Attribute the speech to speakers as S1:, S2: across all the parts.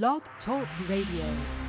S1: Blog Talk Radio.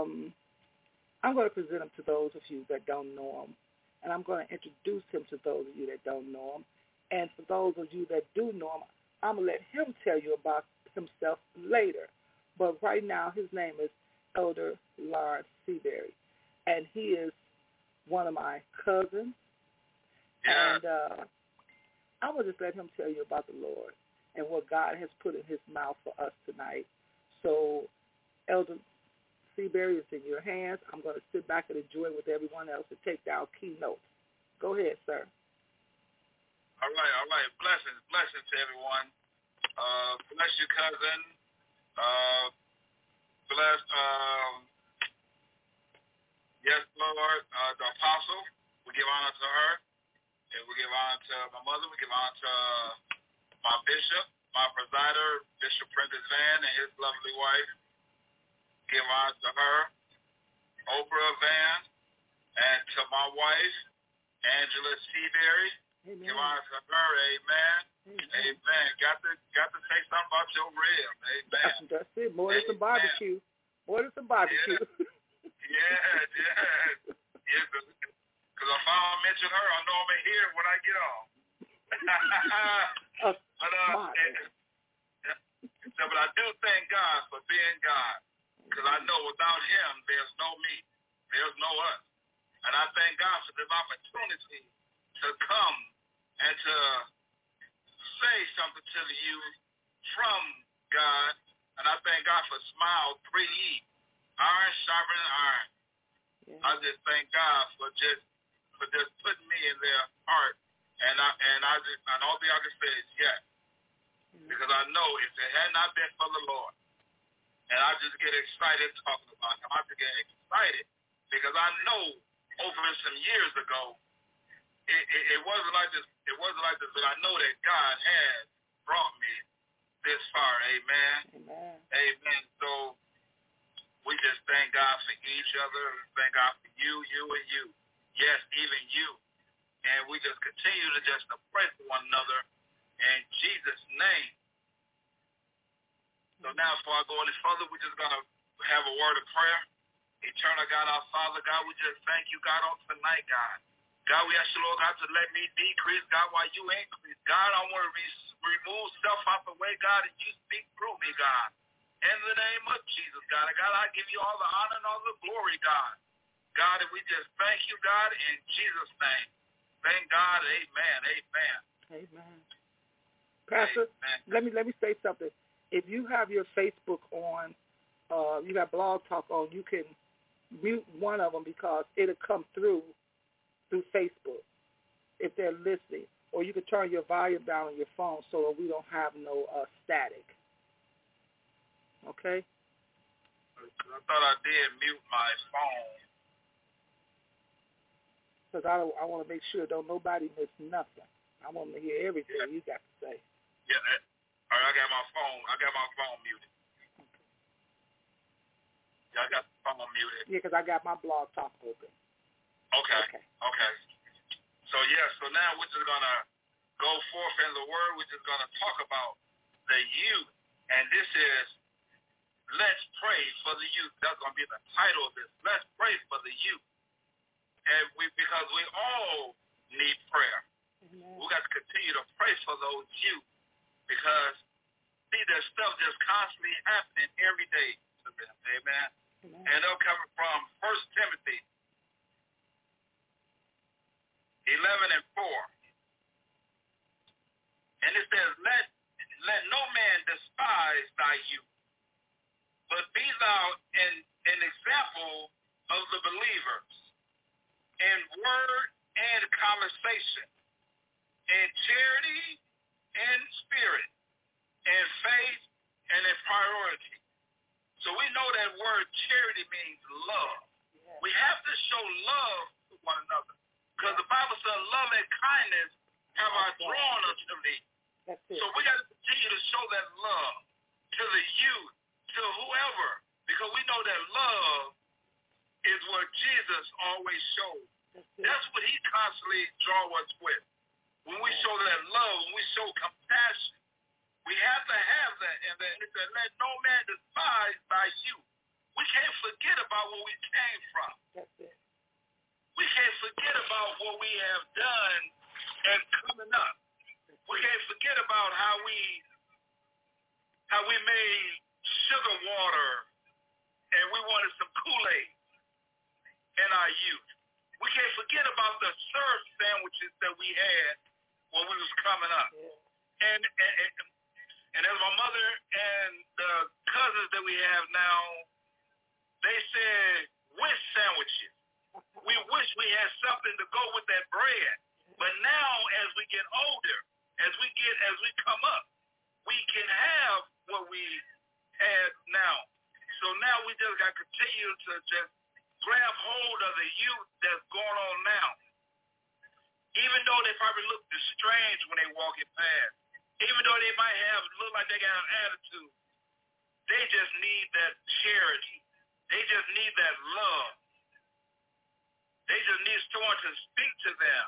S2: Um, I'm going to present him to those of you that don't know him, and I'm going to introduce him to those of you that don't know him. And for those of you that do know him, I'm going to let him tell you about himself later. But right now, his name is Elder Lard Seabury, and he is one of my cousins. And uh, I'm going to just let him tell you about the Lord and what God has put in his mouth for us tonight. So, Elder Is in your hands. I'm going to sit back and enjoy with everyone else and take down keynotes. Go ahead, sir.
S3: All right, all right. Blessings, blessings to everyone. Uh, bless your cousin. Uh, bless, um, yes, Lord, uh, the apostle. We give honor to her. And we give honor to my mother. We give honor to my bishop, my presider, Bishop Prentice Van, and his lovely wife. Give honor to her, Oprah Van, and to my wife, Angela Seabury.
S2: Amen.
S3: Give honor to her, amen.
S2: Amen.
S3: Amen. Got to got to say something about your rib. Amen.
S2: That's it. More than some barbecue. More than some barbecue.
S3: Yeah, yeah. Yeah, because if I don't mention her, I know I'm going to hear when I get off. But, uh, and, so, but I do thank God for being God because I know without him, there's no me. There's no us. And I thank God for this opportunity to come and to say something to you from God. And I thank God for Smile 3E. Iron sharpening iron.
S2: Yeah.
S3: I just thank God for just for just putting me in their heart. And I and I just and all I can say is yes. Because I know if it had not been for the Lord, and I just get excited talking about him, I just get excited because I know over some years ago, it, it, it wasn't like this. It wasn't like this, but I know that God has brought me this far. Amen.
S2: Amen.
S3: Amen. So we just thank God for each other. We thank God for you, you, and you. Yes, even you. And we just continue to just to pray for one another in Jesus' name. So now before I go any further, we're just going to have a word of prayer. Eternal God, our Father, God, we just thank you, God, on tonight, God. God, we ask you, Lord God, to let me decrease, God, while you increase. God, I want to re- remove self out the way, God, and you speak through me, God. In the name of Jesus, God. And God, I give you all the honor and all the glory, God. God, and we just thank you, God, in Jesus' name. Thank God. Amen. Amen.
S2: Amen. Pastor,
S3: Amen.
S2: let me let me say something. If you have your Facebook on, uh, you got Blog Talk on, you can mute one of them because it'll come through through Facebook if they're listening, or you can turn your volume down on your phone so that we don't have no uh, static. Okay.
S3: I thought I did mute my phone.
S2: Because I I want to make sure don't nobody miss nothing. I want to hear everything
S3: Yeah.
S2: you got to say.
S3: Yeah. that- All right, I got my phone. I got my phone muted. Yeah, I got the phone muted.
S2: Yeah, because I got my blog talk open.
S3: Okay.
S2: Okay.
S3: Okay. So yeah, so now we're just gonna go forth in the word. We're just gonna talk about the youth, and this is let's pray for the youth. That's gonna be the title of this. Let's pray for the youth, and we because we all need prayer. We got to continue to pray for those youth because see, there's stuff just constantly happening every day to them. Amen.
S2: Amen.
S3: And they're coming from First Timothy 11 and 4. And it says, let, let no man despise thy youth, but be thou an, an example of the believers in word and conversation, in charity and spirit, in faith and in priority. So we know that word charity means love. We have to show love to one another. Because the Bible says love and kindness have I drawn unto thee. So we got to continue to show that love to the youth, to whoever, because we know that love is what Jesus always showed.
S2: That's,
S3: That's what he constantly draw us with. When we show that love, when we show compassion, we have to have that. And that it said, let no man despise by you. We can't forget about where we came from. We can't forget about what we have done and coming up. We can't forget about how we how we made sugar water and we wanted some Kool-Aid in our youth. We can't forget about the surf sandwiches that we had when we was coming up.
S2: Yeah.
S3: And and, and, and as my mother and the cousins that we have now, they said wish sandwiches. We wish we had something to go with that bread. But now as we get older, as we get as we come up, we can have what we have now. So now we just got to continue to just grab hold of the youth that's going on now. Even though they probably look strange when they walk walking past, even though they might have look like they got an attitude, they just need that charity. They just need that love. They just need someone to speak to them.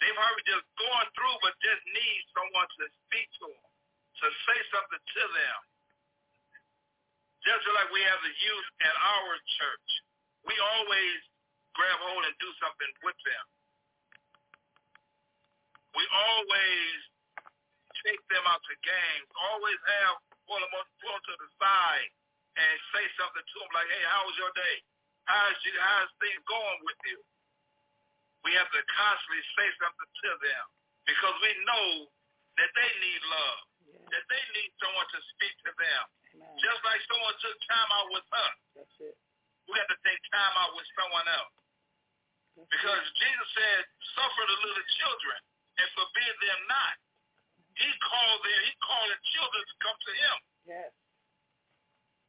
S3: They probably just going through, but just need someone to speak to them, to say something to them. Just like we have the youth at our church, we always grab hold and do something with them. We always take them out to games, always have pull them, up- pull them to the side and say something to them like, hey, how was your day? How's, you, how's things going with you? We have to constantly say something to them because we know that they need love,
S2: Yeah.
S3: that they need someone to speak to them.
S2: Amen.
S3: Just like someone took time out with us,
S2: That's it.
S3: we have to take time out with someone else.
S2: That's
S3: Because
S2: it.
S3: Jesus said, suffer the little children and forbid them not. He called them, he called the children to come to him.
S2: Yes.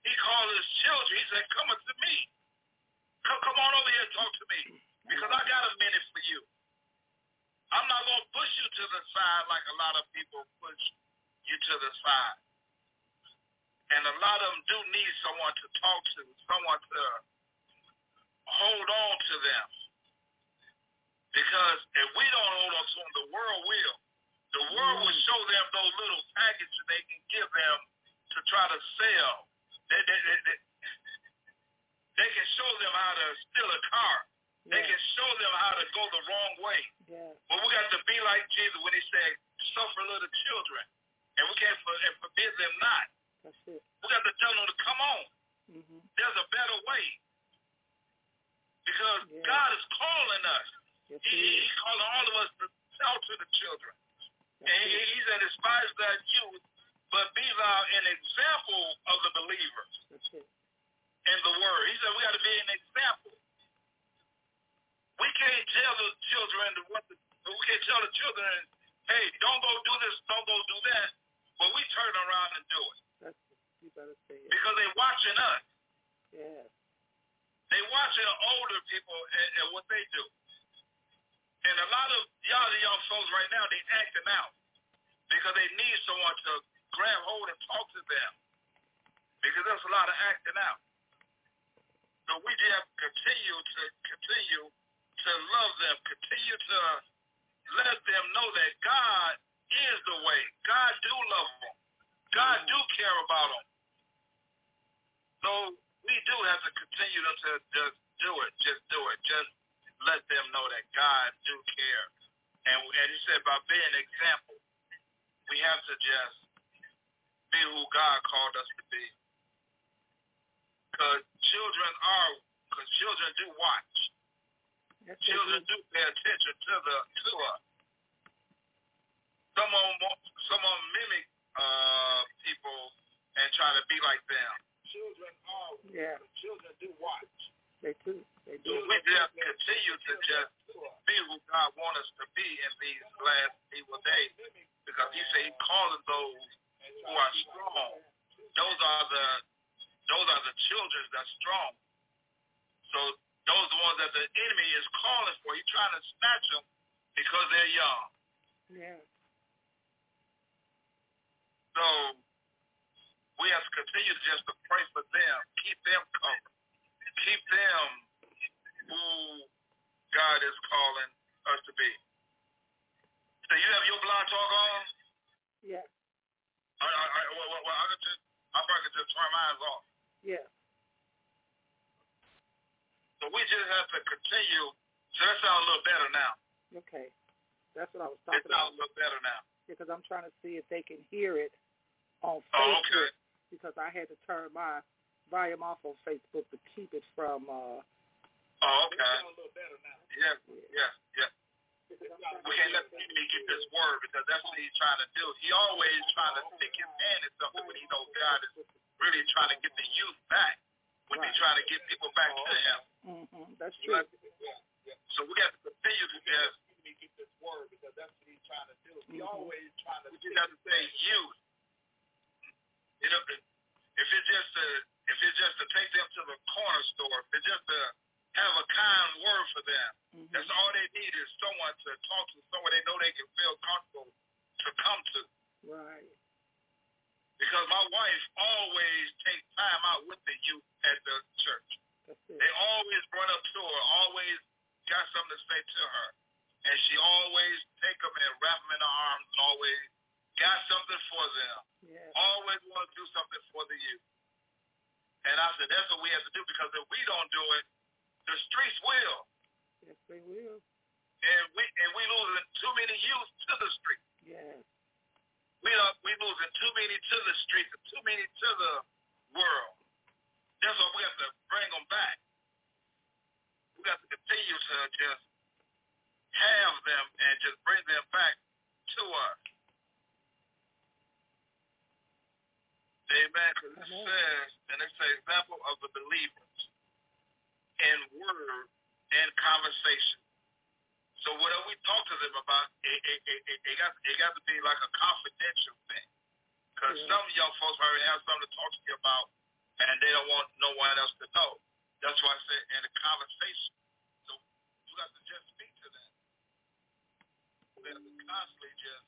S3: He called his children. He said, come unto me. Come, come on over here and talk to me. Because I got a minute for you. I'm not going to push you to the side like a lot of people push you to the side. And a lot of them do need someone to talk to, someone to hold on to them. Because if we don't hold on to them, the world will. The world will show them those little packages they can give them to try to sell. They, they, they, they, they can show them how to steal a car. They can show them how to go the wrong way.
S2: Yes.
S3: But we got to be like Jesus when he said, suffer little children. And we can't for, and forbid them not.
S2: That's it.
S3: We got to tell them to come on.
S2: Mm-hmm.
S3: There's a better way. Because
S2: Yeah.
S3: God is calling us.
S2: Yes,
S3: He, he,
S2: is.
S3: all of us to tell to the children.
S2: That's
S3: And he, he said, despise thy youth, but be thou an example of the believers in the word. He said we got to be an example. We can't tell the children what the, we can't tell the children, hey, don't go do this, don't go do that. But we turn around and do it
S2: That's. You better say it.
S3: because they're watching us.
S2: Yes.
S3: They watching older people and, and what they do. And a lot of y'all the young folks right now, they acting out because they need someone to grab hold and talk to them. Because there's a lot of acting out. So we just continue to continue to love them, continue to let them know that God is the way. God do love them. God do care about them. So we do have to continue to just do it. Just do it. Just let them know that God do care. And, and he said by being an example, we have to just be who God called us to be. Because children are, because children do watch.
S2: Yes, they
S3: Children
S2: do.
S3: do pay attention to the to us. Some of them, want- some of them mimic uh, people and try to be like them. Children are,
S2: Yeah.
S3: children do watch.
S2: They do. They do.
S3: we just continue to just be who God wants us to be in these last evil days. Because he said he calling those who are strong. Those are the those are the children that's strong. So those are the ones that the enemy is calling for. He's trying to snatch them because they're young.
S2: Yeah.
S3: So we have to continue just to pray for them, keep them covered, keep them who God is calling us to be. So you have your blog talk on?
S2: Yeah.
S3: I, I, I, well, well, well, I could just, I probably could just turn mine off.
S2: Yeah.
S3: So we just have to continue. So that sounds a little better now.
S2: Okay. That's what I was
S3: It
S2: talking about.
S3: sounds a little better now.
S2: Because I'm trying to see if they can hear it on
S3: Oh,
S2: Facebook.
S3: okay.
S2: Because I had to turn my volume off on Facebook to keep it from. uh
S3: Oh, okay. Yes, yes, yes. We can't let the enemy get this word because that's what he's trying to do. He always trying to stick his hand in something when he knows God is really trying to get the youth back. When he's trying to get people back to him.
S2: hmm That's true.
S3: So we got to continue to just keep this word because that's what he's trying to do. He
S2: Mhm.
S3: always trying to. We just have to say youth. You know, if it's just to if it's just to take them to the corner store, if it's just to have a kind word for them,
S2: hmm
S3: that's all they need is someone to talk to, someone they know they can feel comfortable to come to.
S2: Right.
S3: Because my wife always takes time out with the youth at the church. They always run up to her, always got something to say to her. And she always take them and wrap them in her arms and always got something for them.
S2: Yeah.
S3: Always want to do something for the youth. And I said, that's what we have to do because if we don't do it, the streets will.
S2: Yes, they will.
S3: And we and we losing too many youth to the street.
S2: Yes.
S3: We are we losing too many to the streets and too many to the world. That's why we have to bring them back. We got to continue to just have them and just bring them back to us. Amen. Because it says, and it's an example of the believers in word and conversation. So whatever we talk to them about, it, it, it, it, it got it got to be like a confidential thing. Because
S2: Yeah.
S3: some young folks already have something to talk to you about, and they don't want no one else to know. That's why I said in a conversation. So you got to just speak to them. We have to constantly just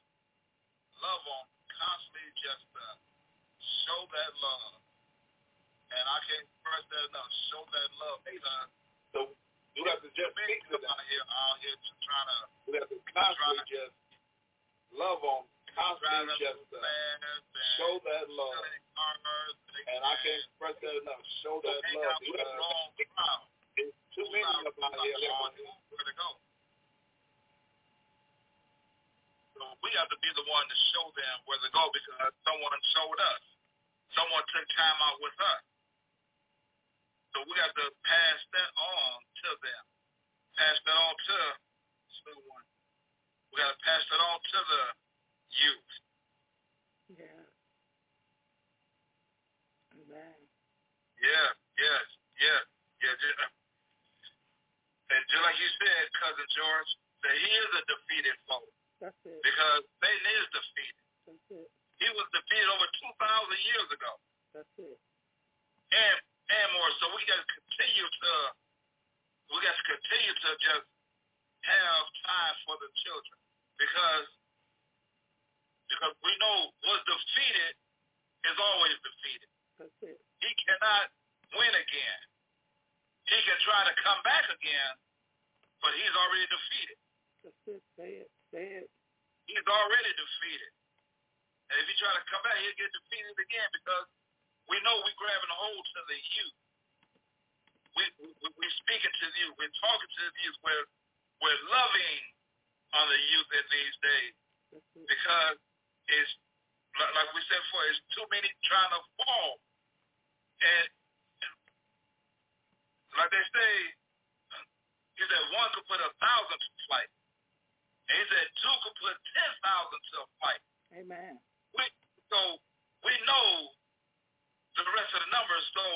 S3: love on, constantly just uh, show that love. And I can't express that enough. Show that love because
S4: So you have to just speak to them.
S3: out here out here just trying to
S4: You have to constantly just love on, constantly just uh, show that love. And I can't express that enough. Show that love
S3: out with the
S4: because it's too many of out here.
S3: They
S4: out
S3: want
S4: here.
S3: where to go. So we have to be the one to show them where to go because someone showed us. Someone took time out with us. So we have to pass that on to them. Pass that on to someone. We got to pass that on to the youth.
S2: Yeah. Amen.
S3: Yeah, yes, yeah, yeah. uh, And just like you said, cousin George, that he is a defeated foe
S2: That's it.
S3: because Satan is defeated.
S2: That's it.
S3: He was defeated over two thousand years ago,
S2: That's it.
S3: and and more. So we got to continue to we got to continue to just have time for the children because because we know what's defeated is always defeated.
S2: That's it.
S3: He cannot win again. He can try to come back again, but he's already defeated.
S2: That's it. Say it. Say it.
S3: He's already defeated. And if he try to come back, he'll get defeated again because we know we're grabbing a hold to the youth. We, we, we're speaking to the youth. We're talking to the youth. We're, we're loving on the youth in these days because it's, like we said before, it's too many trying to fall. And like they say, he said one could put a thousand to flight. And he said two could put ten thousand to a.
S2: Amen.
S3: We, so we know the rest of the So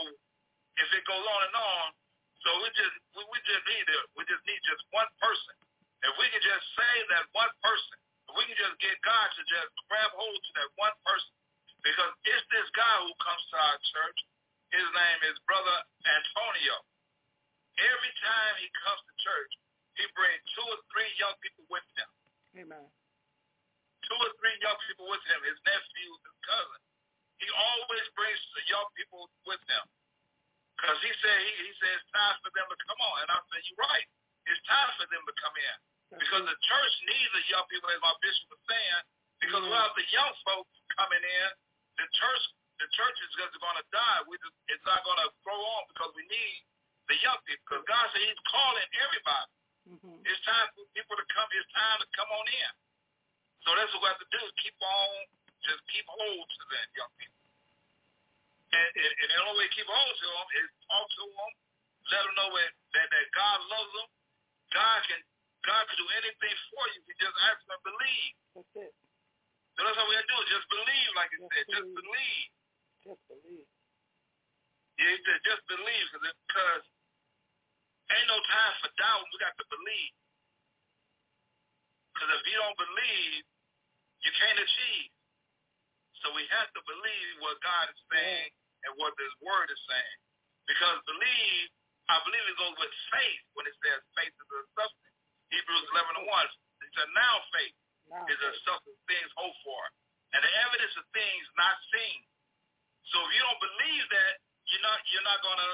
S3: if it goes on and on, so we just we, we just need it. We just need just one person. If we can just save that one person, if we can just get God to just grab hold to that one person, because it's this guy who comes to our church. His name is Brother Antonio. Every time he comes to church, he brings two or three young people with him
S2: Amen.
S3: two or three young people with him, his nephew, his cousin. He always brings the young people with him. Because he said he, he said it's time for them to come on. And I said, You're right. It's time for them to come in. Because the church needs the young people, as my bishop was saying, because mm-hmm. without the young folks coming in, the church the church is just going to die. We just, it's not going to grow on because we need the young people. Because God said He's calling everybody. Mm-hmm. It's time for people to come. It's time to come on in. So that's what we have to do is keep on, just keep hold to that young people. And, and, and the only way to keep hold to them is talk to them, let them know that, that, that God loves them. God can God can do anything for you if you just ask and believe.
S2: That's it.
S3: So that's how we to do it. Just believe, like he said. Just believe.
S2: Just believe.
S3: Yeah, he said just believe because ain't no time for doubt. We got to believe. Because if you don't believe, you can't achieve. So we have to believe what God is saying and what His Word is saying. Because believe, I believe it goes with faith when it says faith is a substance. Hebrews 11 and 1. It said now faith now is a substance things hoped for. And the evidence of things not seen. So if you don't believe that, you're not you're not gonna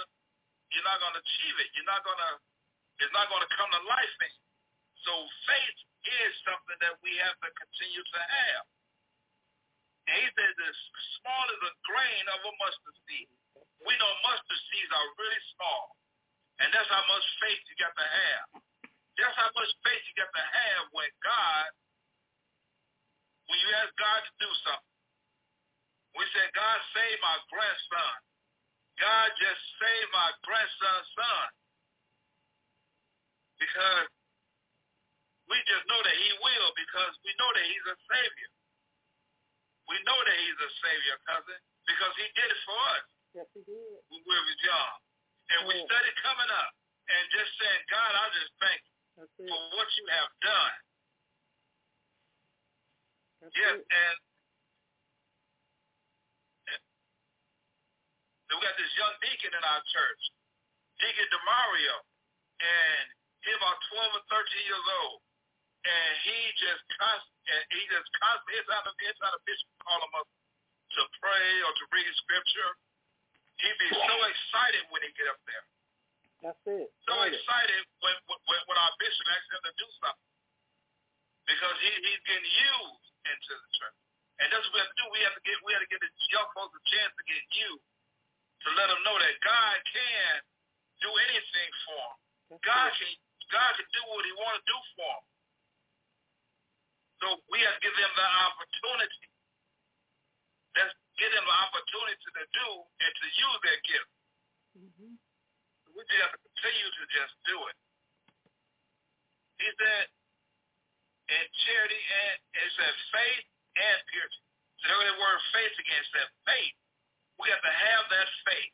S3: you're not gonna achieve it. You're not gonna it's not gonna come to life in So faith is something that we have to continue to have. And he said as small as a grain of a mustard seed. We know mustard seeds are really small. And that's how much faith you got to have. That's how much faith you got to have when God, when you ask God to do something. We said, God save my grandson. God just saved my grandson's son. Because we just know that he will because we know that he's a savior. We know that he's a savior, cousin, because he did it for us.
S2: Yes, he did.
S3: We were young. And we started coming up and just saying, God, I just thank you for what you have done.
S2: That's
S3: yes,
S2: it.
S3: and we got this young deacon in our church, Deacon Demario, and he's about 12 or 13 years old, and he just const, and he just constantly, it's not a, it's not a bishop call him up to pray or to read scripture. He'd be so excited when he get up there.
S2: That's it.
S3: So excited when, when when our bishop asks him to do something because he, he's getting used into the church. And that's what we have to do. We have to get we have to get the young folks a chance to get used to let them know that God can do anything for them. God can God can do what He want to do for them. So we have to give them the opportunity. Let's give them the opportunity to do and to use their gift.
S2: Mm-hmm.
S3: We just have to continue to just do it. He said, in charity and it says faith and purity. So there the word faith again said faith we have to have that faith.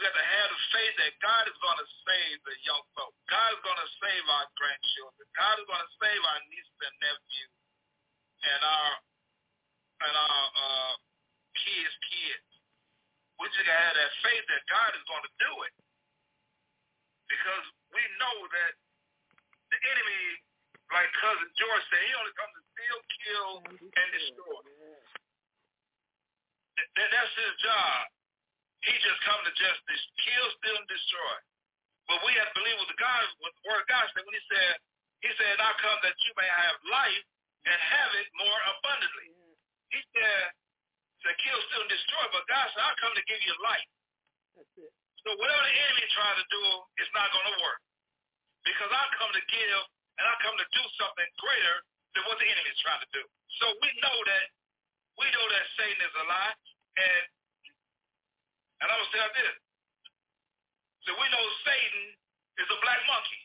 S3: We have to have the faith that God is going to save the young folk. God is going to save our grandchildren. God is going to save our nieces and nephews and our and our uh, kids' kids. We just got to have that faith that God is to do it. Because we know that the enemy, like Cousin George said, he only comes to steal, kill, and destroy. That, that's his job. He just come to just kill, steal, and destroy. But we have to believe what the God, what the word of God said when he said, he said, I come that you may have life and have it more abundantly. He said, to kill, steal, and destroy, but God said, I come to give you life.
S2: That's it.
S3: So whatever the enemy trying to do, it's not going to work. Because I come to give and I come to do something greater than what the enemy is trying to do. So we know that we know that Satan is a lie. And and I will say this. So we know Satan is a black monkey.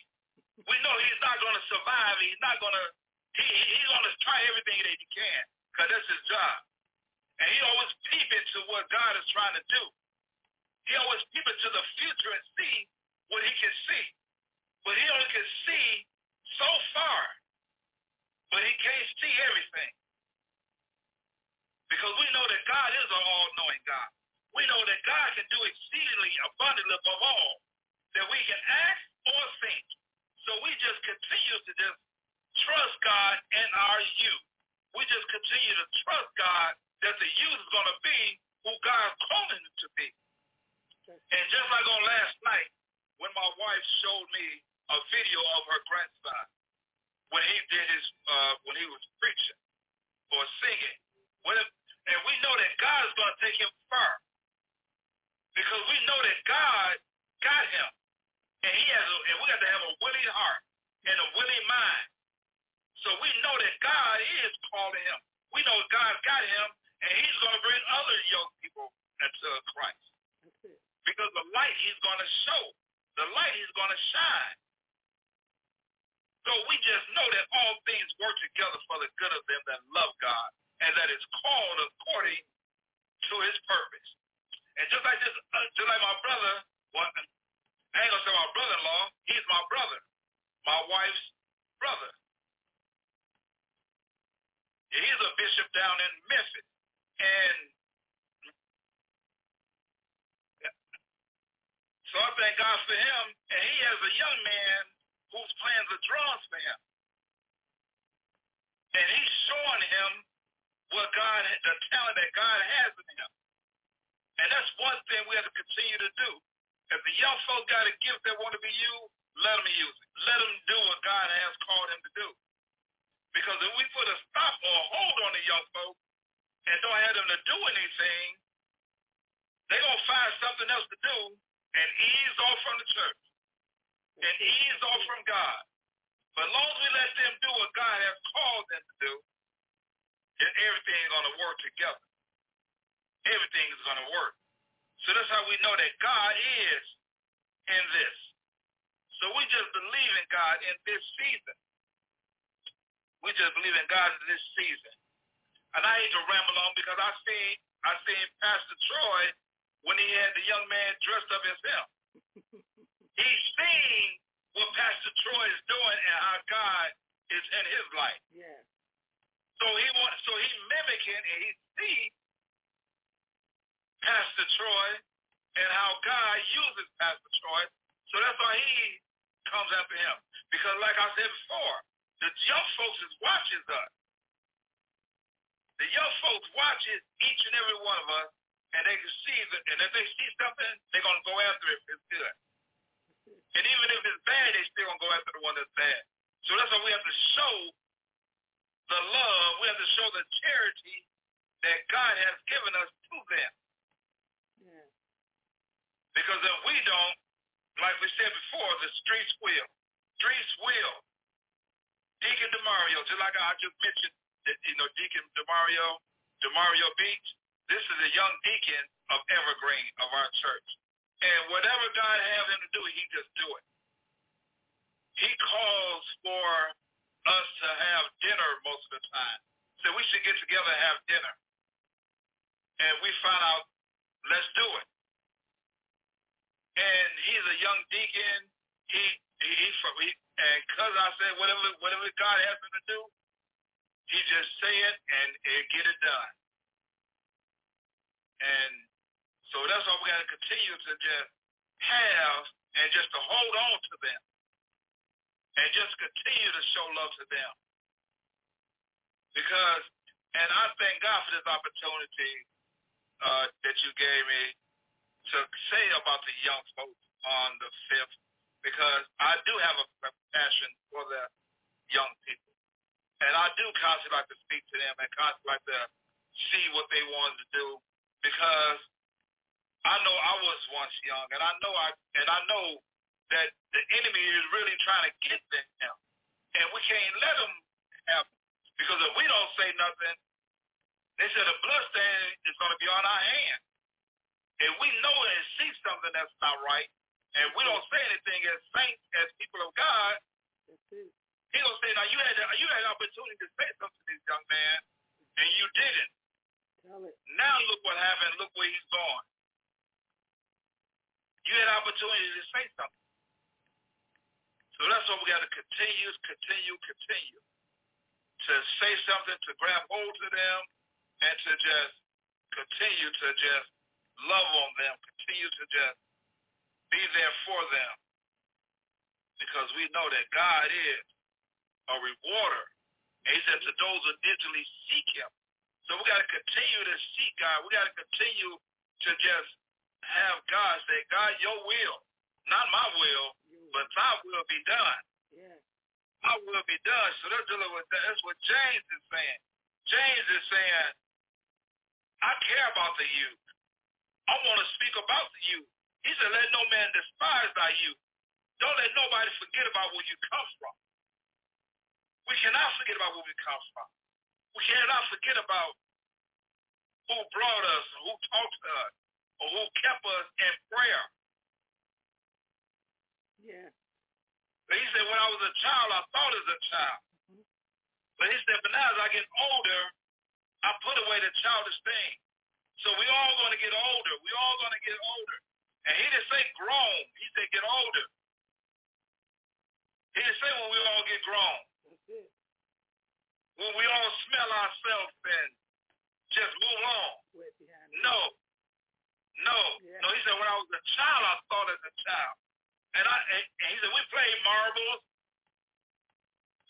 S3: We know he's not going to survive. He's not going to, he, he's going to try everything that he can because that's his job. And he always peep into what God is trying to do. He always peep into the future and see what he can see. But he only can see so far. But he can't see everything. Because we know that God is an all-knowing God. We know that God can do exceedingly abundantly above all that we can ask or think. So we just continue to just trust God and our youth. we just continue to trust God that the youth is going to be who God's calling it to be. And just like on last night, when my wife showed me a video of her grandson, when he did his, uh, when he was preaching or singing, when it, and we know that God is going to take him far because we know that God got him, and he has, a, and we got to have a willing heart and a willing mind. So we know that God is calling him. We know God got him, and he's going to bring other young people into Christ. Because the light he's going to show, the light he's going to shine. So we just know that all things work together for the good of them that love God and that is called according to his purpose. And just like this, uh, just like my brother, well, I ain't gonna say my brother-in-law, he's my brother, my wife's brother. He's a bishop down in Memphis, and so I thank God for him. And he has a young man who's plans are draws for him, and he's showing him what God, the talent that God has in him. And that's one thing we have to continue to do. If the young folk got a gift that want to be used, let them use it. Let them do what God has called him to do. Because if we put a stop or a hold on the young folk and don't have them to do anything, they're going to find something else to do and ease off from the church and ease off from God. But as long as we let them do what God has called them to do, then everything is going to work together. Everything is going to work. So that's how we know that God is in this. So we just believe in God in this season. We just believe in God in this season. And I hate to ramble on because I seen I seen Pastor Troy when he had the young man dressed up as him. He's seen what Pastor Troy is doing and how God is in his life.
S2: Yeah.
S3: So he want, so he mimicking and he see Pastor Troy and how God uses Pastor Troy. So that's why he comes after him. Because like I said before, the young folks is watching us. The young folks watches each and every one of us, and they can see that, and if they see something, they're gonna go after it if it's good. And even if it's bad, they still gonna go after the one that's bad. So that's why we have to show the love, we have to show the charity that God has given us to them.
S2: Yeah.
S3: Because if we don't, like we said before, the streets will. Streets will. Deacon DeMario, just like I just mentioned, you know, Deacon DeMario, DeMario Beach, this is a young deacon of Evergreen of our church. And whatever God has him to do, he just do it. He calls for us to have dinner most of the time. So we should get together and have dinner. And we find out, let's do it. And he's a young deacon. He he, he, and cause I said whatever whatever God has him to do, he just say it and, and get it done. And so that's why we got to continue to just have and just to hold on to them and just continue to show love to them. Because, and I thank God for this opportunity uh, that you gave me to say about the young folks on the 5th, because I do have a passion for the young people. And I do constantly like to speak to them and constantly like to see what they wanted to do, because I know I was once young, and I know I and I know that the enemy is really trying to get them, and we can't let them have. Because if we don't say nothing, they said the bloodstain is going to be on our hand. If we know and see something that's not right, and we don't say anything as saints, as people of God, he gonna say, now you had you had an opportunity to say something to this young man, and you didn't. Now look what happened. Look where he's gone. You had an opportunity to say something. So that's what we got to continue, continue, continue to say something, to grab hold to them, and to just continue to just love on them, continue to just be there for them. Because we know that God is a rewarder And he said to those who diligently seek him. So we got to continue to seek God. We got to continue to just have God say, God, your will, not my will, but thy will be done.
S2: Yeah.
S3: My will be done. So they're dealing with that. That's what James is saying. James is saying, I care about the youth. I want to speak about the youth. He said, let no man despise thy youth. Don't let nobody forget about where you come from. We cannot forget about where we come from. We cannot forget about who brought us, who taught us, or who kept us in prayer.
S2: Yeah.
S3: But he said, when I was a child, I thought as a child.
S2: Mm-hmm.
S3: But he said, but now as I get older, I put away the childish thing. So we all going to get older. We all going to get older. And he didn't say grown. He said get older. He didn't say when we all get grown. When we all smell ourselves and just move on.
S2: Wet behind the
S3: No. No.
S2: Yeah.
S3: No, he said when I was a child, I thought as a child. And I and, and he said we played marbles.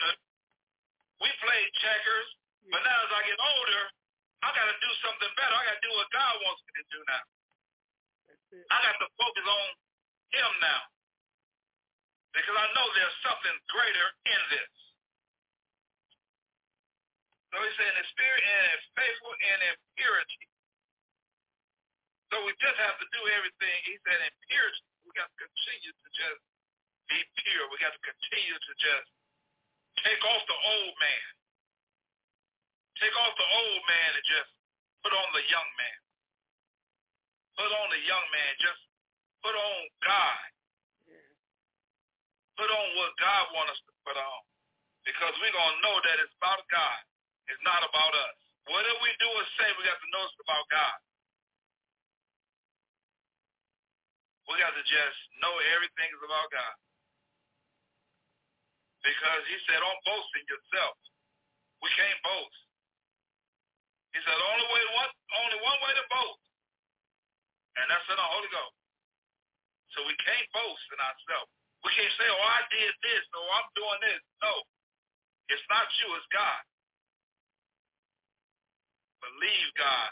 S3: Uh, we played checkers. But now as I get older, I got to do something better. I got to do what God wants me to do now. I got to focus on him now. Because I know there's something greater in this. So he said in spirit and in faithful and in purity. So we just have to do everything. He said in purity. We got to continue to just be pure. We got to continue to just take off the old man. Take off the old man and just put on the young man. Put on the young man. Just put on God.
S2: Yeah.
S3: Put on what God wants us to put on. Because we're going to know that it's about God. It's not about us. Whatever we do or say, we got to know it's about God. We got to just know everything is about God. Because he said, don't boast in yourself. We can't boast. He said, only way one only one way to boast. And that's in the Holy Ghost. So we can't boast in ourselves. We can't say, oh, I did this, or I'm doing this. No. It's not you, it's God. Believe God.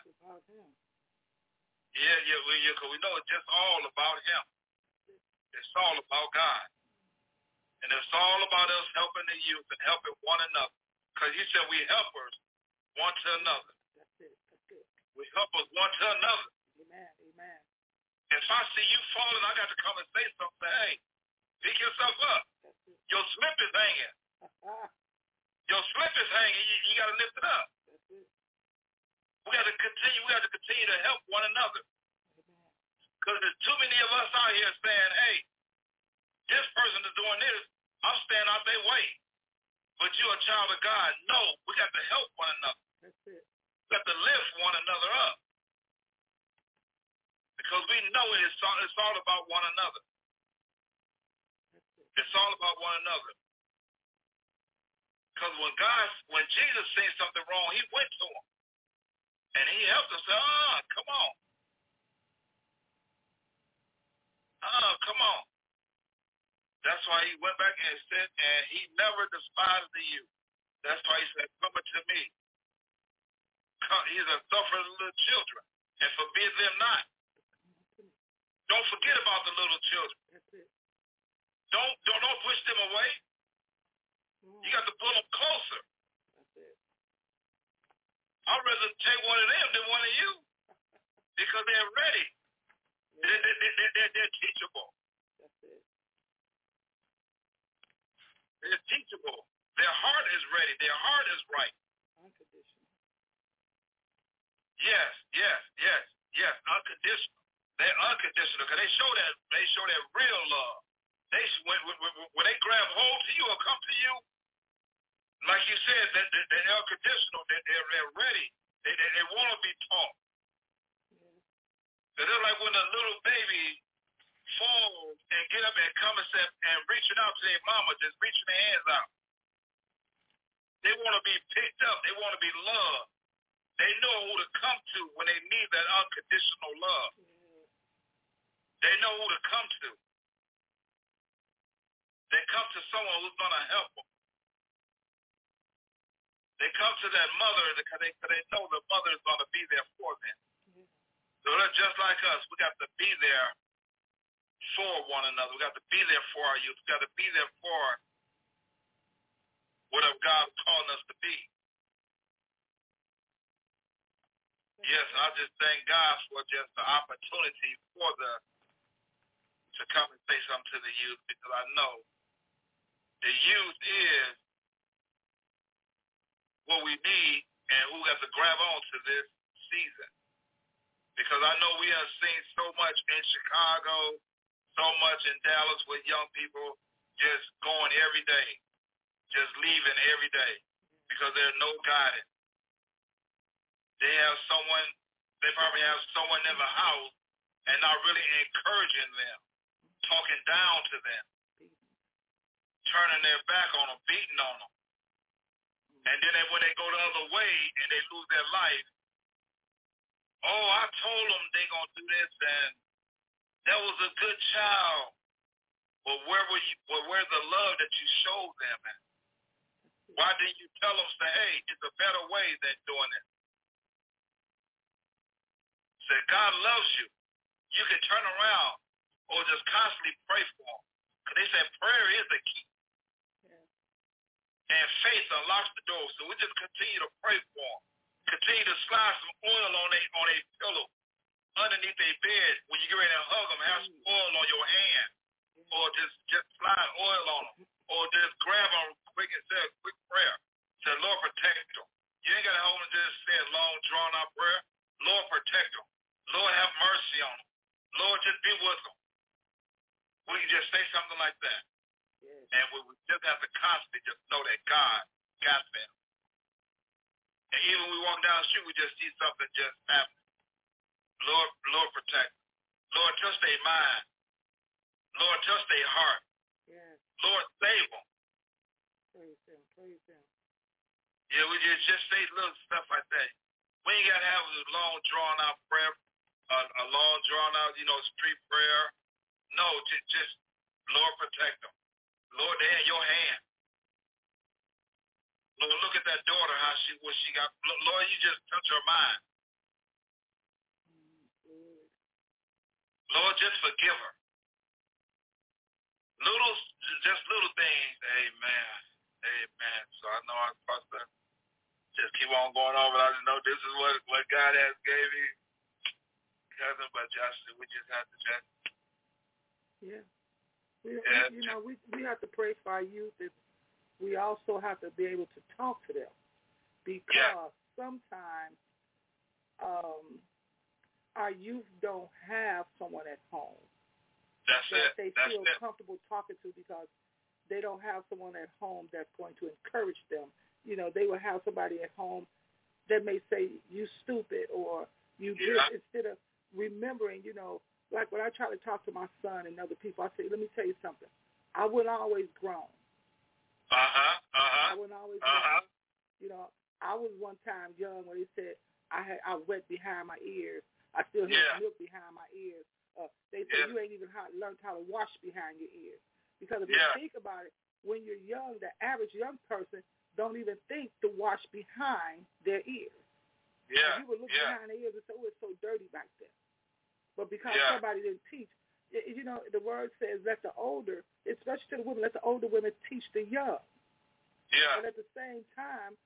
S3: Yeah, yeah, we, yeah, cause we know it's just all about him. It's all about God. And it's all about us helping the youth and helping one another. Because he said we helpers one to another.
S2: That's it. That's it.
S3: We help us one to another. If I see you falling, I got to come and say something. Hey, pick yourself up. Your slip is hanging. Your slip is hanging. You, you got to lift it up. We got to continue. We got to continue to help one another. Because there's too many of us out here saying, hey, this person is doing this. I'm staying out their way. But you're a child of God. No, we got to help one another.
S2: That's it.
S3: We got to lift one another up. Because we know it is all, it's all about one another. It's all about one another. Because when God, when Jesus seen something wrong, he went to him. And he helped him say, ah, come on. Ah, come on. That's why he went back and said, and he never despised the youth. That's why he said, come unto me. Come, a said, suffer the little children and forbid them not. Don't forget about the little children.
S2: That's it.
S3: Don't, don't, don't push them away. You got to pull them closer.
S2: That's it.
S3: I'd rather take one of them than one of you because they're ready. They're, they're, they're, they're, they're teachable.
S2: That's it.
S3: They're teachable. Their heart is ready. Their heart is right.
S2: Unconditional.
S3: Yes, yes, yes, yes. Unconditional. They're unconditional because they show that they show that real love. They when, when, when- they grab hold to you or come to you, like you said, that that they're unconditional. That they're, they're ready. They they, they want to be taught.
S2: Yeah.
S3: They're like when a little baby falls and get up and come and, say, and reaching out to their mama, just reaching their hands out. They want to be picked up. They want to be loved. They know who to come to when they need that unconditional love.
S2: Yeah.
S3: They know who to come to. They come to someone who's going to help them. They come to that mother because they, they know the mother is going to be there for them. So that's just like us. We got to be there for one another. We got to be there for our youth. We got to be there for whatever God called us to be. Yes, I just thank God for just the opportunity for the to come and say something to the youth because I know the youth is what we need and who has to grab on to this season. Because I know we have seen so much in Chicago, so much in Dallas with young people just going every day, just leaving every day because there's no guidance. They have someone, they probably have someone in the house and not really encouraging them talking down to them, turning their back on them, beating on them. And then when they go the other way and they lose their life, oh, I told them they going to do this and that was a good child. But where were you, well, where's the love that you showed them at? Why didn't you tell them, say, hey, it's a better way than doing it? Say, God loves you. You can turn around or just constantly pray for them. Because they said prayer is the key. Yeah. And faith unlocks the door. So we just continue to pray for them. Continue to slide some oil on a on a pillow underneath their bed. When you get ready to hug them, have some oil on your hand. Mm-hmm. Or just, just slide oil on them. Or just grab them quick and say a quick prayer. Say, Lord, protect them. You ain't got to hold them just say a long, drawn-out prayer. Lord, protect them. Lord, have mercy on them. Lord, just be with them. We can just say something like that. Yes. And we, just have to constantly just know that God got them. And even when we walk down the street, we just see something just happen. Lord, Lord, protect. Lord, touch their mind. Lord, touch their heart. Yes. Lord, save them.
S2: Praise Him. Praise Him.
S3: Yeah, we just just say little stuff like that. We ain't got to have a long, drawn-out prayer, a, a long, drawn-out, you know, street prayer no, just, just Lord protect them. Lord, they're in your hand. Lord, look at that daughter, how she what she got. Lord, you just touch her mind. Lord, just forgive her. Little, just little things. Amen. Amen. So I know I'm supposed to just keep on going on, but I just know this is what what God has gave me. Cousin, but just we just have to just
S2: yeah. We, we, you know, we we have to pray for our youth. And we also have to be able to talk to them because yeah. sometimes um, our youth don't have someone at home
S3: that's
S2: that
S3: it.
S2: they
S3: that's
S2: feel
S3: it.
S2: comfortable talking to because they don't have someone at home that's going to encourage them. You know, they will have somebody at home that may say you stupid or you
S3: yeah.
S2: instead of remembering, you know, like when I try to talk to my son and other people, I say, let me tell you something. I wasn't always grown.
S3: Uh-huh, uh-huh.
S2: I wasn't always
S3: uh-huh.
S2: grown. You know, I was one time young when they said I had I wet behind my ears. I still had
S3: yeah. milk
S2: behind my ears. Uh, they said
S3: yeah.
S2: you ain't even how, learned how to wash behind your ears. Because if
S3: yeah.
S2: you think about it, when you're young, the average young person don't even think to wash behind their ears.
S3: Yeah.
S2: And you would look
S3: yeah.
S2: behind their ears and say, oh, it's so dirty back there. But because
S3: yeah.
S2: somebody didn't teach, you know, the word says let the older, especially to the women, let the older women teach the young.
S3: Yeah.
S2: But at the same time,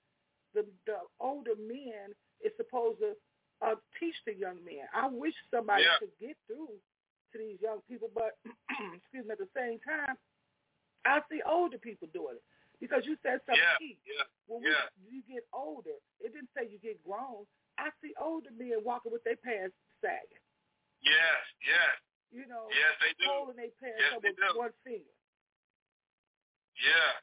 S2: the the older men is supposed to uh, teach the young men. I wish somebody
S3: yeah.
S2: could get through to these young people, but excuse me, at the same time, I see older people doing it. Because you said something
S3: yeah.
S2: key.
S3: Yeah.
S2: When
S3: we,
S2: yeah. you get older, it didn't say you get grown. I see older men walking with their pants sagging.
S3: Yes, yes.
S2: You know,
S3: yes, they do.
S2: holding their pants
S3: yes,
S2: up with
S3: do.
S2: one finger.
S3: Yes.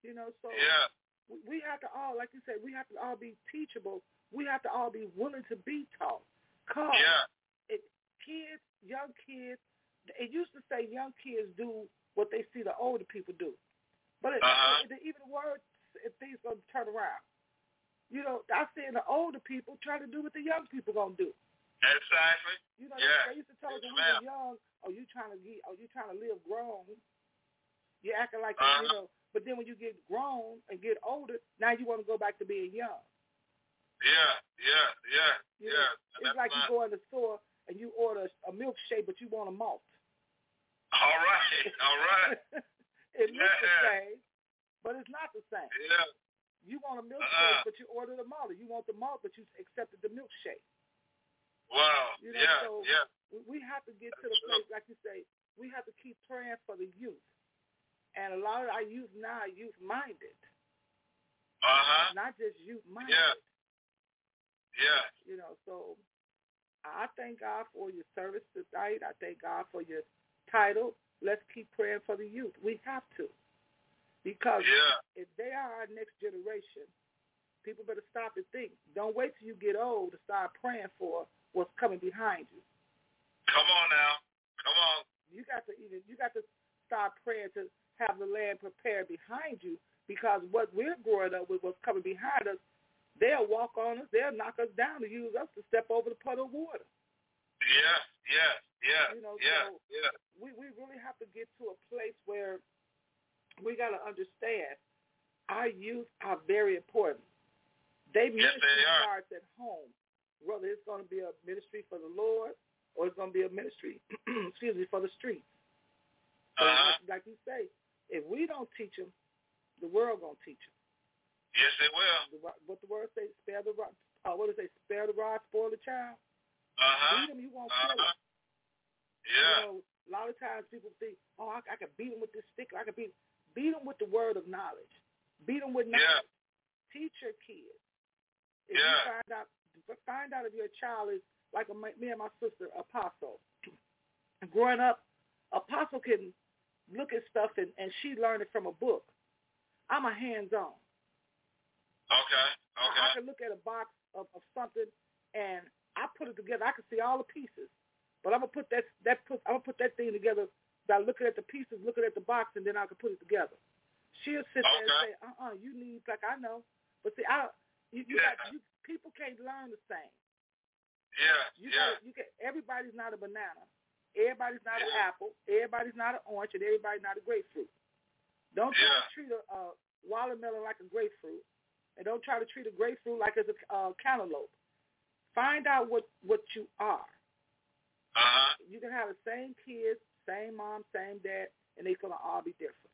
S2: You know, so
S3: yeah.
S2: we, have to all, like you said, we have to all be teachable. We have to all be willing to be taught. Cause
S3: yeah.
S2: it, kids, young kids, it used to say young kids do what they see the older people do. But it,
S3: uh-huh.
S2: it, even the word, things going to turn around. You know, I see the older people try to do what the young people going to do.
S3: Exactly.
S2: You know,
S3: yeah.
S2: they used to tell us when we were young, oh, you trying to get, oh, you trying to live grown. You acting like
S3: uh-huh.
S2: you know But then when you get grown and get older, now you want to go back to being young.
S3: Yeah, yeah, yeah,
S2: You
S3: yeah.
S2: know,
S3: And
S2: it's
S3: that's
S2: like you go in the store and you order a milkshake, but you want a malt.
S3: All right, all right.
S2: it looks the same, but it's not the same.
S3: Yeah,
S2: You want a milkshake,
S3: Uh-uh.
S2: but you ordered a malt. You want the malt, but you accepted the milkshake.
S3: Wow.
S2: You know,
S3: yeah,
S2: so-
S3: yeah.
S2: We- We have to get to the
S3: true.
S2: place, like you say, we have to keep praying for the youth. And a lot of our youth now are youth-minded,
S3: Uh-huh.
S2: not just youth-minded.
S3: Yeah. Yeah.
S2: You know, so I thank God for your service tonight. I thank God for your title. Let's keep praying for the youth. We have to. Because
S3: Yeah.
S2: if they are our next generation, people better stop and think. Don't wait till you get old to start praying for what's coming behind you.
S3: Come on now. Come on.
S2: You got to even you got to start praying to have the land prepared behind you because what we're growing up with, what's coming behind us, they'll walk on us, they'll knock us down to use us to step over the puddle of water.
S3: Yeah, yeah, yeah,
S2: You know,
S3: yeah,
S2: so-
S3: yeah.
S2: we, we really have to get to a place where we got to understand our youth are very important. They
S3: Yes, they are.
S2: starts at home, whether it's going to be a ministry for the Lord or it's going to be a ministry, excuse me, for the streets.
S3: Uh-huh.
S2: like, like you say, if we don't teach them, the world going to teach them.
S3: Yes, it will.
S2: The, what the word say, spare the rod, uh, what does it say, spare the rod, spoil the child.
S3: Uh-huh.
S2: Beat them, you won't kill
S3: Uh-huh.
S2: them.
S3: Yeah.
S2: You know, a lot of times people think, oh, I, I can beat them with this stick. I can beat beat them with the word of knowledge. Beat them with
S3: Yeah.
S2: knowledge. Teach your kids. If you
S3: Yeah.
S2: find out, find out if your child is like a, me and my sister, Apostle. Growing up, Apostle can look at stuff and, and she learned it from a book. I'm a hands-on.
S3: Okay.
S2: I, I can look at a box of, of something and I put it together. I can see all the pieces, but I'm gonna put that that put I'm gonna put that thing together by looking at the pieces, looking at the box, and then I can put it together. She'll sit there and say,
S3: Okay.
S2: "Uh, uh you need like I know," but see, I you, you,
S3: Yeah.
S2: got, you people can't learn the same.
S3: Yeah.
S2: You
S3: Yeah.
S2: got you get everybody's not a banana, everybody's not an apple, everybody's not an orange, and everybody's not a grapefruit. Don't try
S3: Yeah.
S2: to treat a, a watermelon like a grapefruit, and don't try to treat a grapefruit like it's a uh, cantaloupe. Find out what what you are.
S3: Uh-huh.
S2: You can have the same kids, same mom, same dad, and they're gonna all be different.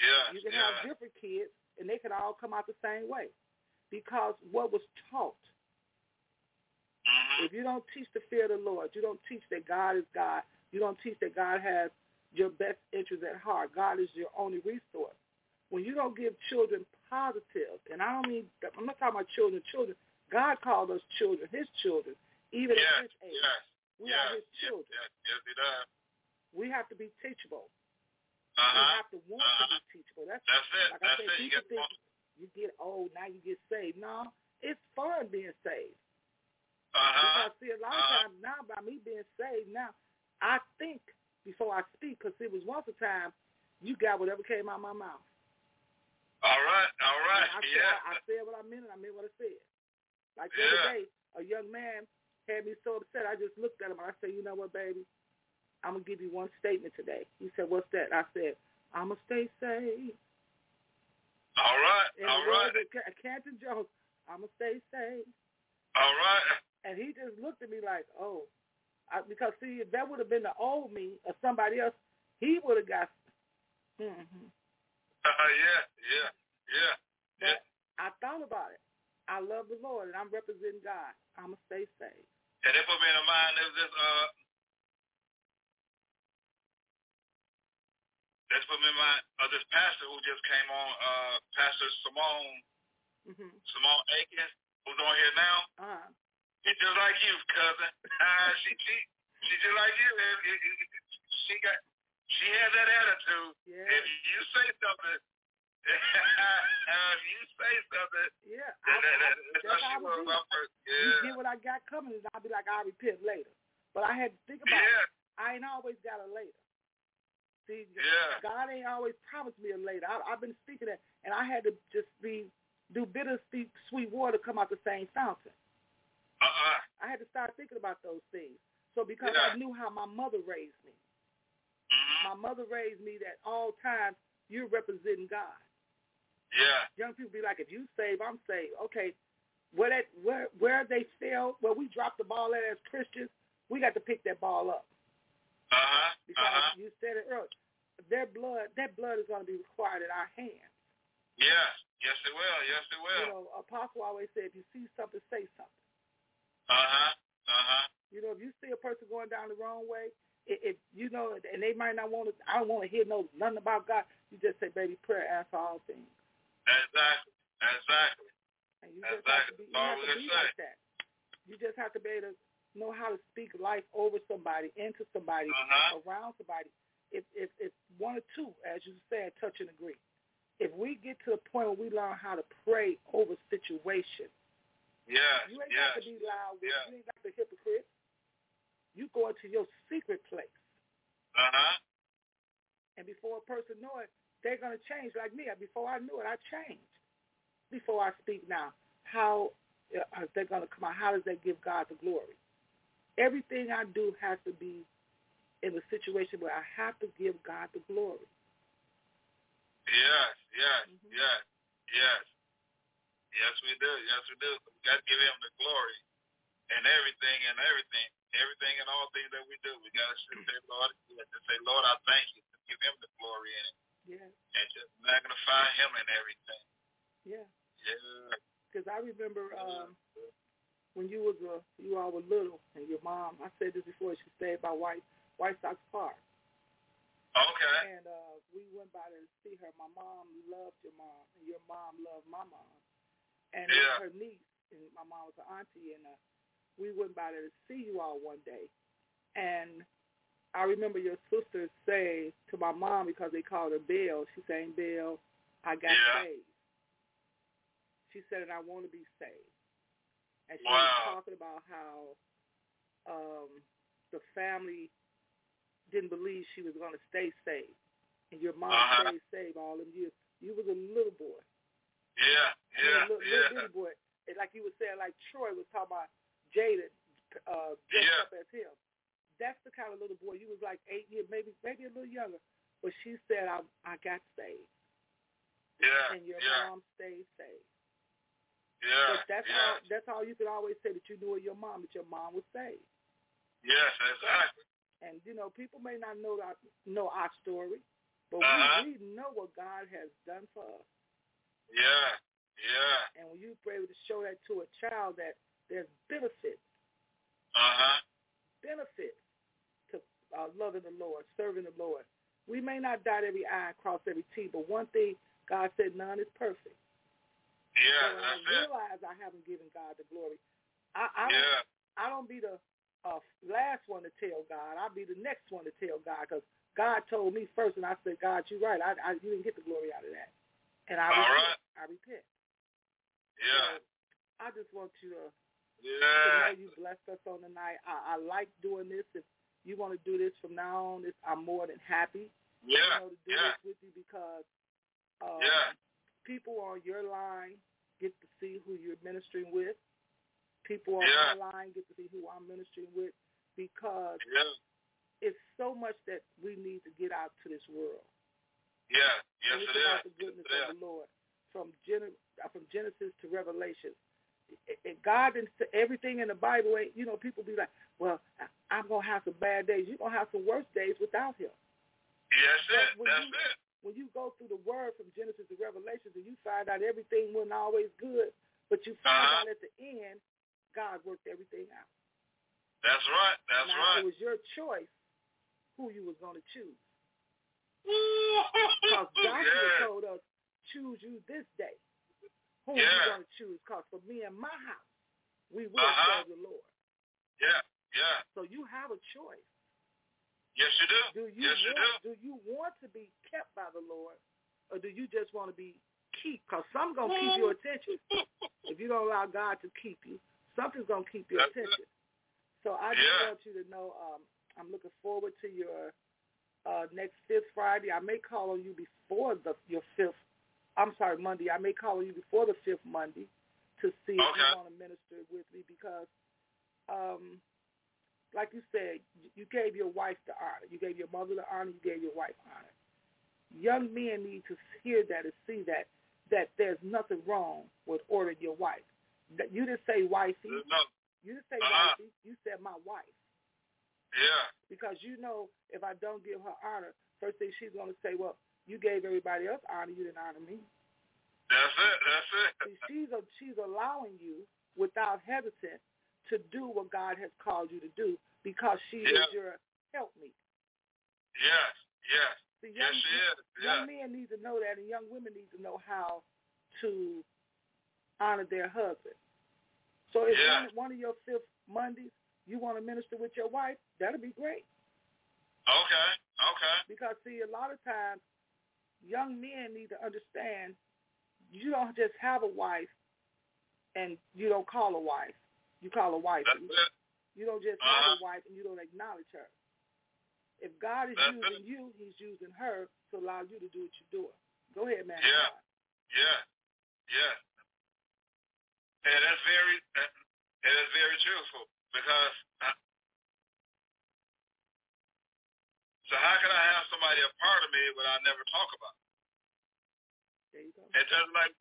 S3: Yeah.
S2: You can
S3: yeah.
S2: have different kids, and they can all come out the same way, because what was taught.
S3: Mhm.
S2: If you don't teach the fear of the Lord, you don't teach that God is God. You don't teach that God has your best interest at heart. God is your only resource. When you don't give children positive, and I don't mean I'm not talking about children, children. God called us children, His children, even
S3: Yes.
S2: at His age.
S3: Yes.
S2: We
S3: yes.
S2: are His
S3: yes.
S2: children.
S3: Yes. Yes, it does.
S2: We have to be teachable. We
S3: Uh-huh.
S2: have to want to
S3: Uh-huh.
S2: be teachable. That's
S3: That's it.
S2: like I
S3: That's
S2: said.
S3: it. You
S2: People
S3: get
S2: think
S3: one.
S2: You get old now you get saved. No, it's fun being saved.
S3: Uh-huh.
S2: Because see, a lot of
S3: Uh-huh.
S2: times now by me being saved, now I think before I speak. Because it was once a time you got whatever came out of my mouth.
S3: All right. All right.
S2: I, said,
S3: Yeah.
S2: I, I said what I meant, and I meant what I said. Like the
S3: Yeah.
S2: other day, a young man had me so upset. I just looked at him and I said, "You know what, baby? I'm gonna give you one statement today." He said, "What's that?" I said, "I'm gonna stay safe."
S3: All right.
S2: And
S3: All
S2: the
S3: right.
S2: words of Ca- Canton Jones, "I'm gonna stay safe."
S3: All right.
S2: And he just looked at me like, "Oh," I, because see, if that would have been the old me or somebody else, he would have got. Mm-hmm.
S3: Uh, yeah. Yeah. Yeah. Yeah.
S2: I thought about it. I love the Lord, and I'm representing God. I'm gonna stay safe.
S3: And they put me in the mind of this uh that's put me mind of this pastor who just came on, uh Pastor Simone
S2: Mm-hmm.
S3: Simone Akins, who's on here now.
S2: Uh-huh.
S3: She's just like you, cousin. Uh, she she she just like you. It- it- it- She got she has that attitude.
S2: Yeah.
S3: If you say something if you say something
S2: Yeah, I,
S3: that, that, that, that's
S2: that's
S3: how she was my
S2: You get what I got coming, and I'll be like, I'll repent later. But I had to think about it. I ain't always got a later. See,
S3: Yeah.
S2: God ain't always promised me a later. I, I've been speaking that, and I had to just be do bitter, sweet, sweet water come out the same fountain.
S3: uh-uh.
S2: I had to start thinking about those things. So because
S3: Yeah.
S2: I knew how my mother raised me,
S3: Mhm.
S2: my mother raised me that all times you're representing God.
S3: Yeah.
S2: Young people be like, if you save, I'm saved. Okay, where that where where they fail, where we drop the ball at as Christians, we got to pick that ball up.
S3: Uh huh.
S2: Because
S3: Uh huh.
S2: you said it earlier, their blood that blood is going to be required at our hands.
S3: Yes. Yes, it will. Yes, it will.
S2: You know, Apostle always said, if you see something, say something.
S3: Uh huh. Uh huh.
S2: You know, if you see a person going down the wrong way, if, if you know, and they might not want to, I don't want to hear no nothing about God. You just say, baby, prayer answer all things.
S3: Exactly. Exactly.
S2: And you just have to be, you
S3: That's
S2: have to be
S3: say.
S2: like that. You just have to be able to know how to speak life over somebody, into somebody,
S3: Uh-huh.
S2: around somebody. If if if one or two, as you said, touch and agree. If we get to the point where we learn how to pray over situations,
S3: Yes.
S2: you ain't
S3: Yes.
S2: got to be loud
S3: yes.
S2: You ain't got to be hypocrite. You go into your secret place,
S3: Uh huh.
S2: and before a person know it, they're gonna change. Like me, before I knew it, I changed. Before I speak now, how uh, are they gonna come out? How does that give God the glory? Everything I do has to be in a situation where I have to give God the glory.
S3: Yes. Yes.
S2: Mhm.
S3: Yes. Yes. Yes, we do. Yes, we do. We got to give him the glory and everything and everything, everything and all things that we do. We got to say, Lord, to say, Lord, I thank you. To give him the glory in it
S2: Yeah,
S3: and just magnify him in everything.
S2: yeah.
S3: Yeah.
S2: Because I remember um, when you was a you all were little, and your mom. I said this before. She stayed by White White Sox Park.
S3: Okay.
S2: And uh, we went by there to see her. My mom loved your mom, and your mom loved my mom. And
S3: Yeah.
S2: her niece, and my mom was an auntie, and uh, we went by there to see you all one day. And I remember your sister say to my mom, because they called her Bill, she saying, Bill, I got
S3: Yeah.
S2: saved. She said, and I want to be saved. And she
S3: Wow.
S2: was talking about how um, the family didn't believe she was going to stay saved. And your mom
S3: Uh-huh.
S2: stayed saved all them years. You was a little boy.
S3: Yeah.
S2: I mean,
S3: Yeah.
S2: little,
S3: Yeah.
S2: little boy. And like you were saying, like Troy was talking about Jada uh, dressed
S3: Yeah.
S2: up as him. That's the kind of little boy. You was like eight years, maybe maybe a little younger. But she said, I I got saved.
S3: Yeah.
S2: And your
S3: yeah.
S2: mom stayed saved.
S3: Yeah.
S2: But that's
S3: yeah.
S2: all that's all you could always say that you knew of your mom, that your mom was saved.
S3: Yes, exactly.
S2: And you know, people may not know our, know our story, but
S3: Uh-huh.
S2: we, we know what God has done for us.
S3: Yeah. Yeah.
S2: And when you able to show that to a child that there's benefits,
S3: Uh huh.
S2: benefits to uh, loving the Lord, serving the Lord. We may not dot every I and cross every T, but one thing God said, none is perfect.
S3: Yeah.
S2: when I
S3: That's it.
S2: realize I haven't given God the glory, I, I don't
S3: Yeah.
S2: I don't be the uh, last one to tell God. I'll be the next one to tell God because God told me first, and I said, God, you're right. I, I you didn't get the glory out of that, and I
S3: All
S2: repent.
S3: right.
S2: I repent.
S3: Yeah.
S2: So I just want you to, to
S3: Yeah.
S2: know you blessed us on the night. I, I like doing this. If you want to do this from now on, this, I'm more than happy.
S3: Yeah.
S2: You know, to do
S3: Yeah.
S2: this with you because uh,
S3: Yeah.
S2: people on your line get to see who you're ministering with. People on
S3: Yeah.
S2: my line get to see who I'm ministering with because
S3: Yeah.
S2: it's so much that we need to get out to this world.
S3: Yeah. Yes, it is.
S2: the goodness
S3: Yes,
S2: of the Lord from Gen- from Genesis to Revelation. It- God didn't say everything in the Bible. Ain't, you know, people be like, "Well, I'm gonna have some bad days. You're gonna have some worse days without Him."
S3: Yes, it. That's
S2: you-
S3: it.
S2: When you go through the Word from Genesis to Revelation, and you find out everything wasn't always good, but you find
S3: Uh-huh.
S2: out at the end, God worked everything out.
S3: That's right. That's
S2: now
S3: right.
S2: it was your choice who you was going to choose.
S3: Because
S2: Because Joshua
S3: yeah.
S2: told us, choose you this day. Who
S3: Yeah.
S2: you going to choose? Because for me and my house, we will
S3: Uh-huh.
S2: serve the Lord.
S3: Yeah. Yeah.
S2: So you have a choice.
S3: Yes, you do.
S2: Do you
S3: yes, you do.
S2: do you want to be kept by the Lord, or do you just want to be keep? Because some gonna keep your attention. If you don't allow God to keep you, something's gonna keep your attention. So I just
S3: Yeah.
S2: want you to know um, I'm looking forward to your uh, next fifth Friday. I may call on you before the your fifth. I'm sorry, Monday. I may call on you before the fifth Monday to see if you want to minister with me because, um, like you said, you- gave your wife the honor. You gave your mother the honor. You gave your wife honor. young men need to hear that and see that that there's nothing wrong with ordering your wife. That you didn't say wifey.
S3: No.
S2: You didn't say
S3: Uh-uh.
S2: wifey. You said my wife.
S3: Yeah.
S2: Because you know if I don't give her honor, first thing she's gonna say, Well, you gave everybody else honor, you didn't honor me.
S3: That's it. That's it.
S2: See, she's a, she's allowing you without hesitant to do what God has called you to do because she
S3: Yeah.
S2: is your helpmeet.
S3: Yes. Yes.
S2: See,
S3: Yes, she is.
S2: young men need to know that, and young women need to know how to honor their husband. So if one, one of your fifth Mondays you want to minister with your wife, that'll be great.
S3: Okay. Okay.
S2: Because see, a lot of times young men need to understand you don't just have a wife and you don't call a wife. You call a wife.
S3: It.
S2: You don't just
S3: Uh-huh.
S2: have a wife and you don't acknowledge her. If God is
S3: That's
S2: using
S3: it.
S2: you, he's using her to allow you to do what you're doing. Go ahead, man.
S3: Yeah. Yeah. Yeah. And that's very, that, and that's very truthful because. Uh, so how can I have somebody a part of me when I never talk about? it?
S2: There you go.
S3: And just like,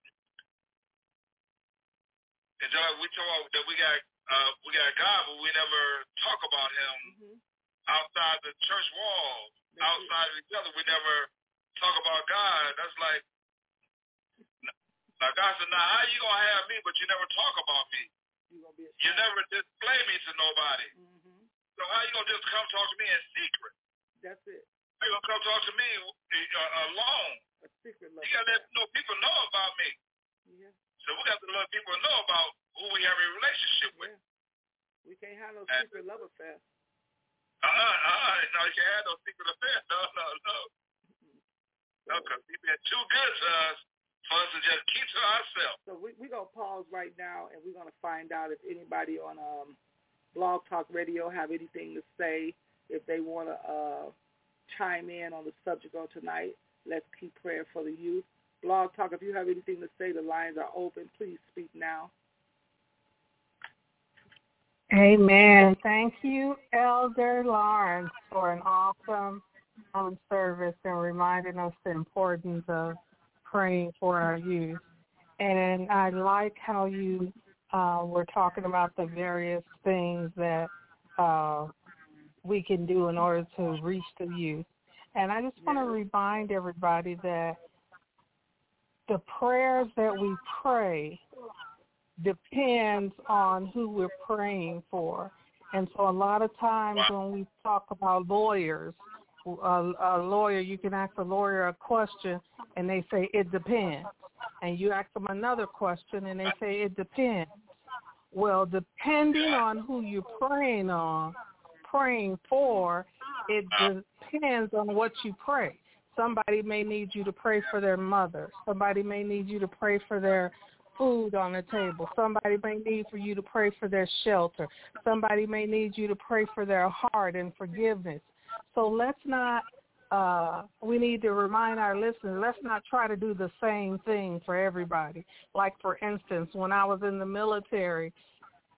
S3: and just we talk that we got, uh, we got God, but we never talk about Him
S2: hmm
S3: outside the church walls,
S2: That's it.
S3: outside of each other. We never talk about God. That's like, like God said, now how you gonna have me, but you never talk about me?
S2: You're gonna be a
S3: You never display me to nobody.
S2: hmm
S3: So how you gonna just come talk to me in secret?
S2: That's it.
S3: You gonna come talk to me uh, alone?
S2: A secret love.
S3: You gotta let know people know about me. So we got to let people know about who we have a relationship with.
S2: Yeah. We can't have no
S3: And-
S2: secret love affair.
S3: Uh-uh, uh-uh. No, you can't have no secret affair. No, no, no. No, because he's been too good to us for us to just keep to ourselves.
S2: So we, we're going to pause right now, and we're going to find out if anybody on um, Blog Talk Radio have anything to say, if they want to uh, chime in on the subject of tonight. Let's keep praying for the youth. Blog Talk, if you have anything to say, the lines are open. Please speak now.
S5: Amen. Thank you, Elder Lawrence, for an awesome um, service and reminding us the importance of praying for our youth. And I like how you uh, were talking about the various things that uh, we can do in order to reach the youth. And I just want to remind everybody that the prayers that we pray depends on who we're praying for. And so a lot of times when we talk about lawyers, a, a lawyer, you can ask a lawyer a question and they say it depends. And you ask them another question and they say it depends. Well, depending on who you're praying on, praying for, it depends on what you pray. Somebody may need you to pray for their mother. Somebody may need you to pray for their food on the table. Somebody may need for you to pray for their shelter. Somebody may need you to pray for their heart and forgiveness. So let's not, uh, we need to remind our listeners, let's not try to do the same thing for everybody. Like, for instance, when I was in the military,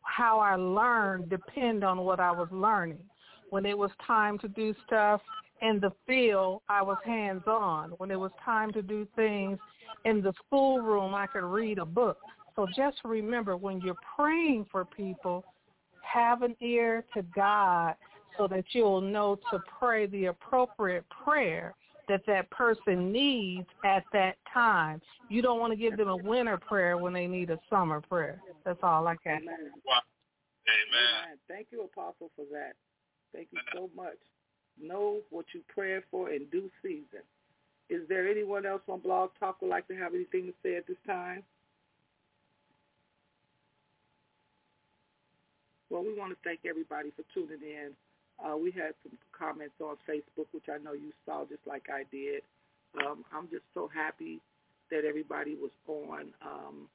S5: how I learned depend on what I was learning. When it was time to do stuff in the field, I was hands-on. When it was time to do things in the schoolroom, I could read a book. So just remember, when you're praying for people, have an ear to God so that you'll know to pray the appropriate prayer that that person needs at that time. You don't want to give them a winter prayer when they need a summer prayer. That's all I got.
S2: Amen.
S3: Amen.
S2: Amen. Thank you, Apostle, for that. Thank you so much. Know what you pray for in due season. Is there anyone else on Blog Talk would like to have anything to say at this time? Well, we want to thank everybody for tuning in. Uh, we had some comments on Facebook, which I know you saw just like I did. Um, I'm just so happy that everybody was on um,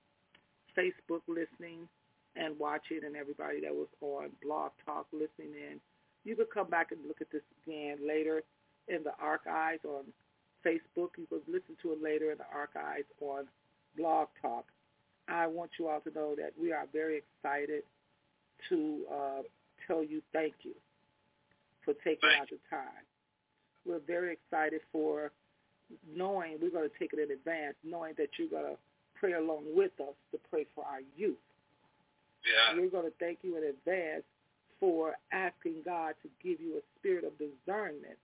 S2: Facebook listening and watching and everybody that was on Blog Talk listening in. You could come back and look at this again later in the archives on Facebook. You could listen to it later in the archives on Blog Talk. I want you all to know that we are very excited to uh, tell you thank you for taking out the time. We're very excited for knowing we're going to take it in advance, knowing that you're going to pray along with us to pray for our youth.
S3: Yeah.
S2: We're going to thank you in advance for asking God to give you a spirit of discernment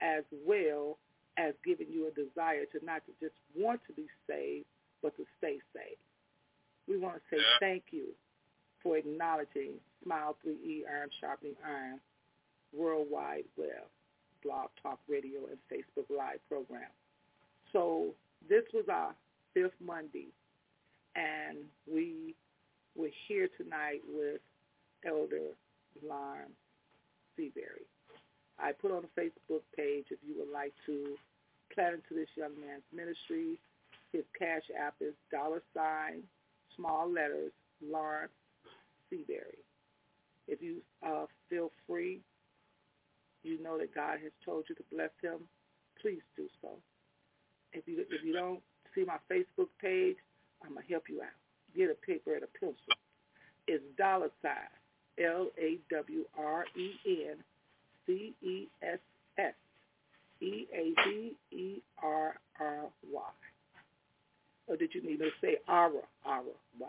S2: as well as giving you a desire to not to just want to be saved, but to stay saved. We want to say
S3: Yeah.
S2: thank you for acknowledging Smile 3E Iron Sharpening Iron Worldwide Web, Blog Talk Radio, and Facebook Live program. So this was our fifth Monday, and we were here tonight with Elder Lon Seaberry. I put on the Facebook page if you would like to plant into this young man's ministry. His cash app is dollar sign, small letters, Lawrence Seaberry. If you uh, feel free, you know that God has told you to bless him, please do so. If you if you don't see my Facebook page, I'm gonna help you out. Get a paper and a pencil. It's dollar sign L A W R E N C E S S E A B E R R Y. Or did you need me to say Ara Ara Y?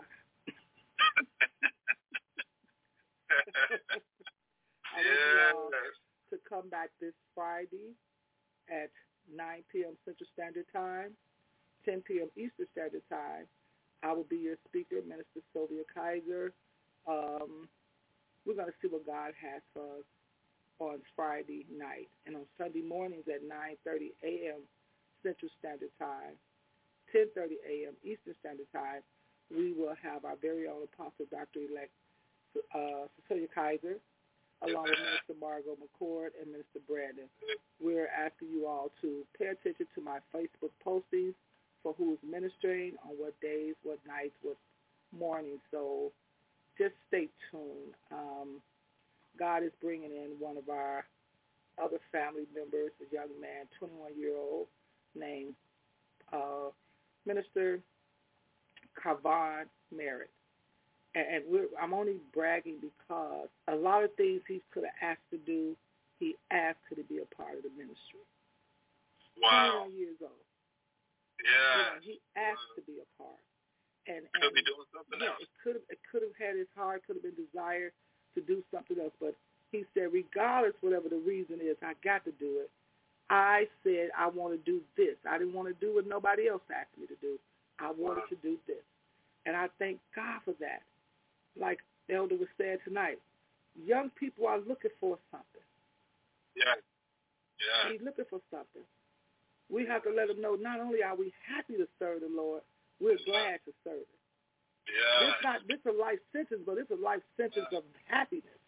S2: I want you all to come back this Friday at 9 p.m. Central Standard Time, 10 p.m. Eastern Standard Time. I will be your speaker, Minister Sylvia Kizer. Um, we're going to see what God has for us on Friday night. And on Sunday mornings at 9.30 a.m. Central Standard Time, 10.30 a.m. Eastern Standard Time, we will have our very own Apostle Dr.Elect uh, Cecilia Kizer, along with Minister Margot McCord and Minister Brandon. We're asking you all to pay attention to my Facebook postings for who's ministering, on what days, what nights, what mornings. So just stay tuned. Um, God is bringing in one of our other family members, a young man, 21-year-old, named uh, Minister Kavan Merritt. And, and we're, I'm only bragging because a lot of things he could have asked to do, he asked to be a part of the ministry.
S3: Wow.
S2: 21 years old.
S3: Yeah.
S2: You know, he asked to be a part. And,
S3: Could be doing something
S2: yeah,
S3: else.
S2: it could have it could have had his heart, could have been desire to do something else, but he said, regardless whatever the reason is, I got to do it. I said I want to do this. I didn't want to do what nobody else asked me to do. I wanted to do this, and I thank God for that. Like Elder was saying tonight, young people are looking for something.
S3: Yeah. Yeah.
S2: He's looking for something. We have to let them know not only are we happy to serve the Lord, we're glad to serve Him.
S3: Yeah.
S2: This not this a life sentence, but it's a life sentence of happiness.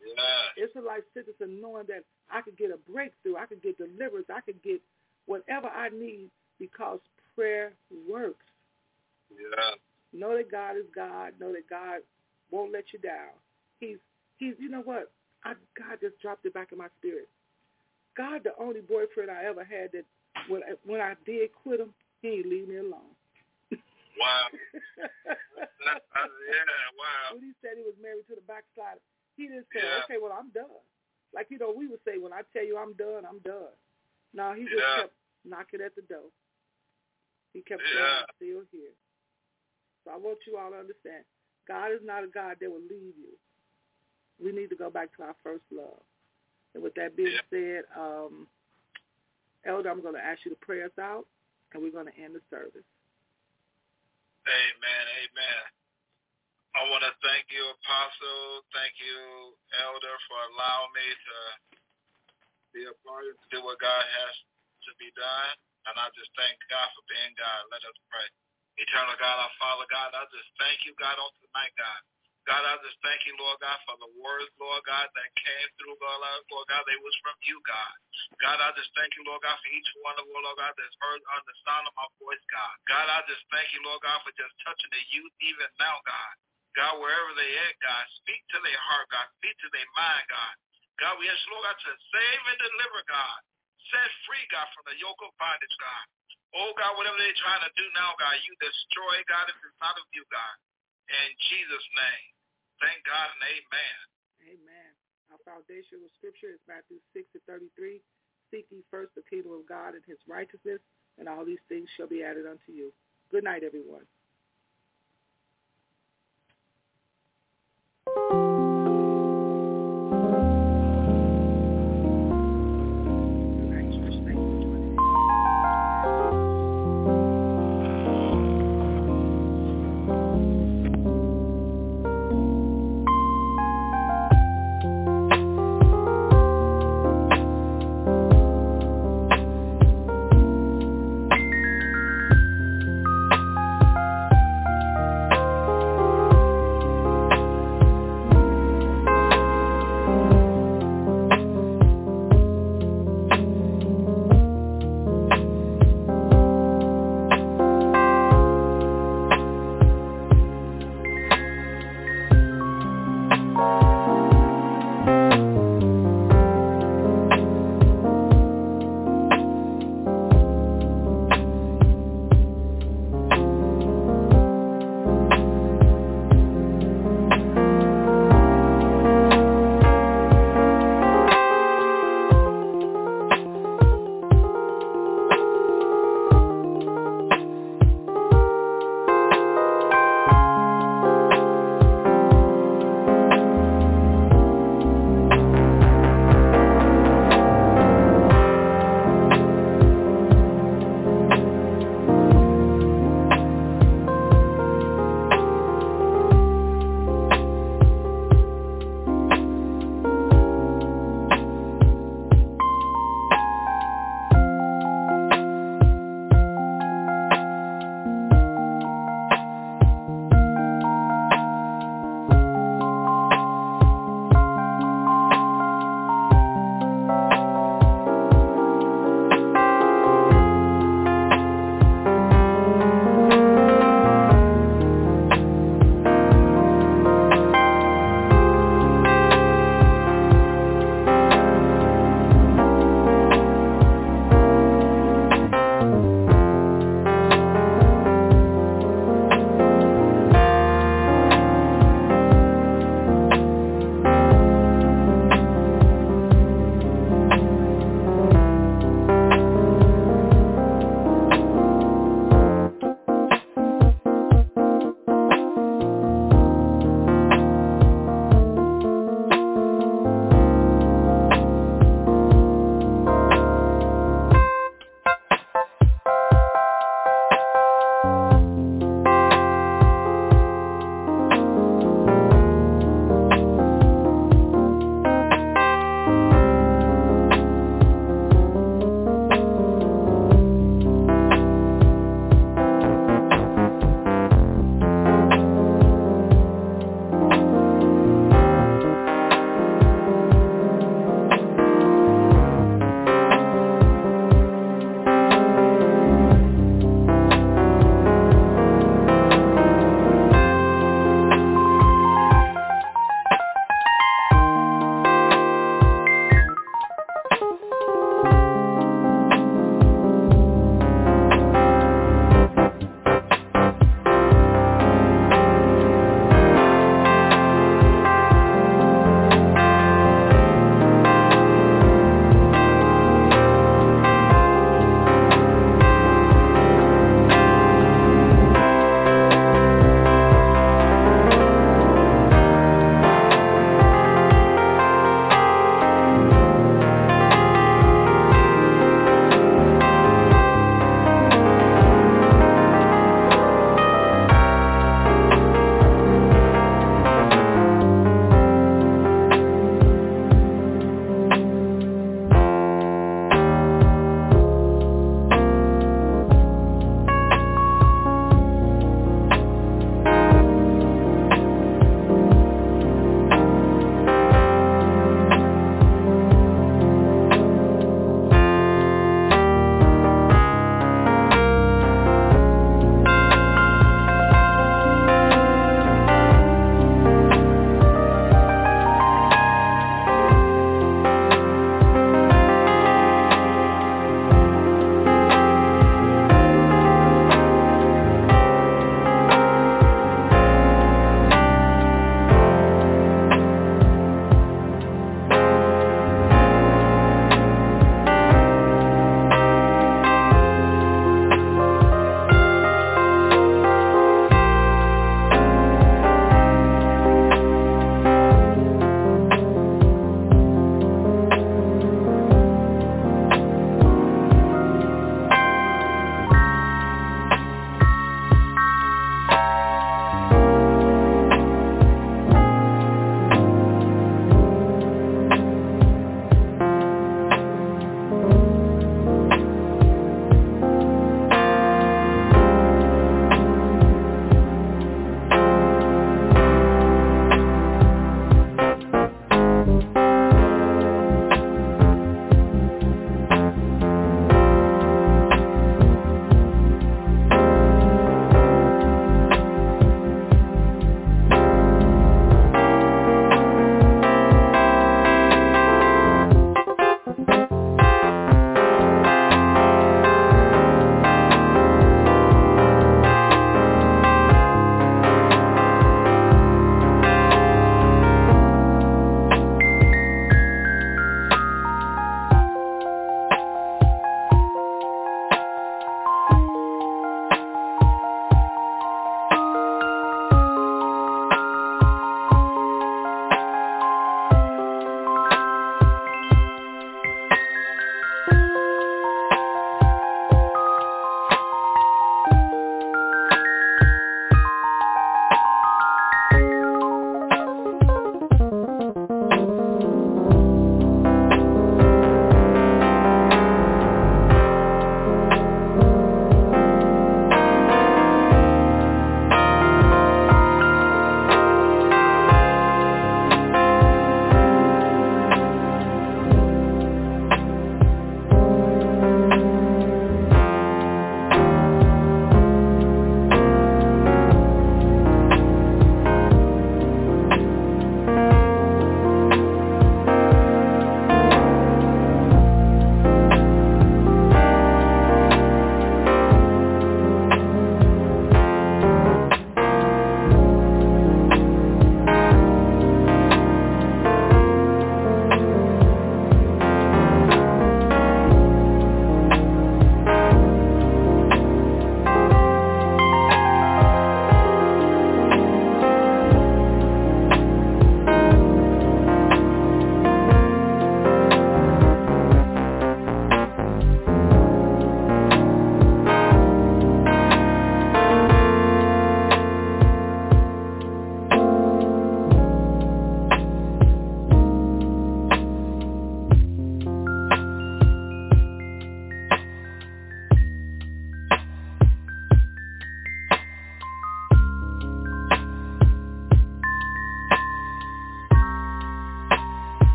S3: Yeah.
S2: It's a life sentence of knowing that I could get a breakthrough, I could get deliverance, I could get whatever I need because prayer works.
S3: Yeah.
S2: Know that God is God. Know that God won't let you down. He's he's you know what? I God just dropped it back in my spirit. God, the only boyfriend I ever had that when when I did quit him, he didn't leave me alone.
S3: Wow. yeah. Wow.
S2: when he said he was married to the backslider, he didn't say,
S3: Yeah.
S2: okay, well, I'm done. Like, you know, we would say, when I tell you I'm done, I'm done. No, he just
S3: Yeah.
S2: kept knocking at the door. He kept
S3: Yeah.
S2: saying, I'm still here. So I want you all to understand, God is not a God that will leave you. We need to go back to our first love. And with that being
S3: Yeah.
S2: said, um, Elder, I'm going to ask you to pray us out, and we're going to end the service.
S3: Amen. Amen. I want to thank you, Apostle. Thank you, Elder, for allowing me to be a part of do what God has to be done. And I just thank God for being God. Let us pray. Eternal God, our Father God, I just thank you, God, on tonight, God. God, I just thank you, Lord God, for the words, Lord God, that came through, Lord, God, Lord God, they was from you, God. God, I just thank you, Lord God, for each one of Lord God, that's heard on the sound of my voice, God. God, I just thank you, Lord God, for just touching the youth even now, God. God, wherever they at, God, speak to their heart, God. Speak to their mind, God. God, we ask, Lord God, to save and deliver, God. Set free, God, from the yoke of bondage, God. Oh, God, whatever they're trying to do now, God, you destroy, God, if it's not of you, God. In Jesus' name. Thank God and amen.
S2: Amen. Our foundational scripture is Matthew 6 to 33. seek ye first the kingdom of God and his righteousness, and all these things shall be added unto you. Good night, everyone.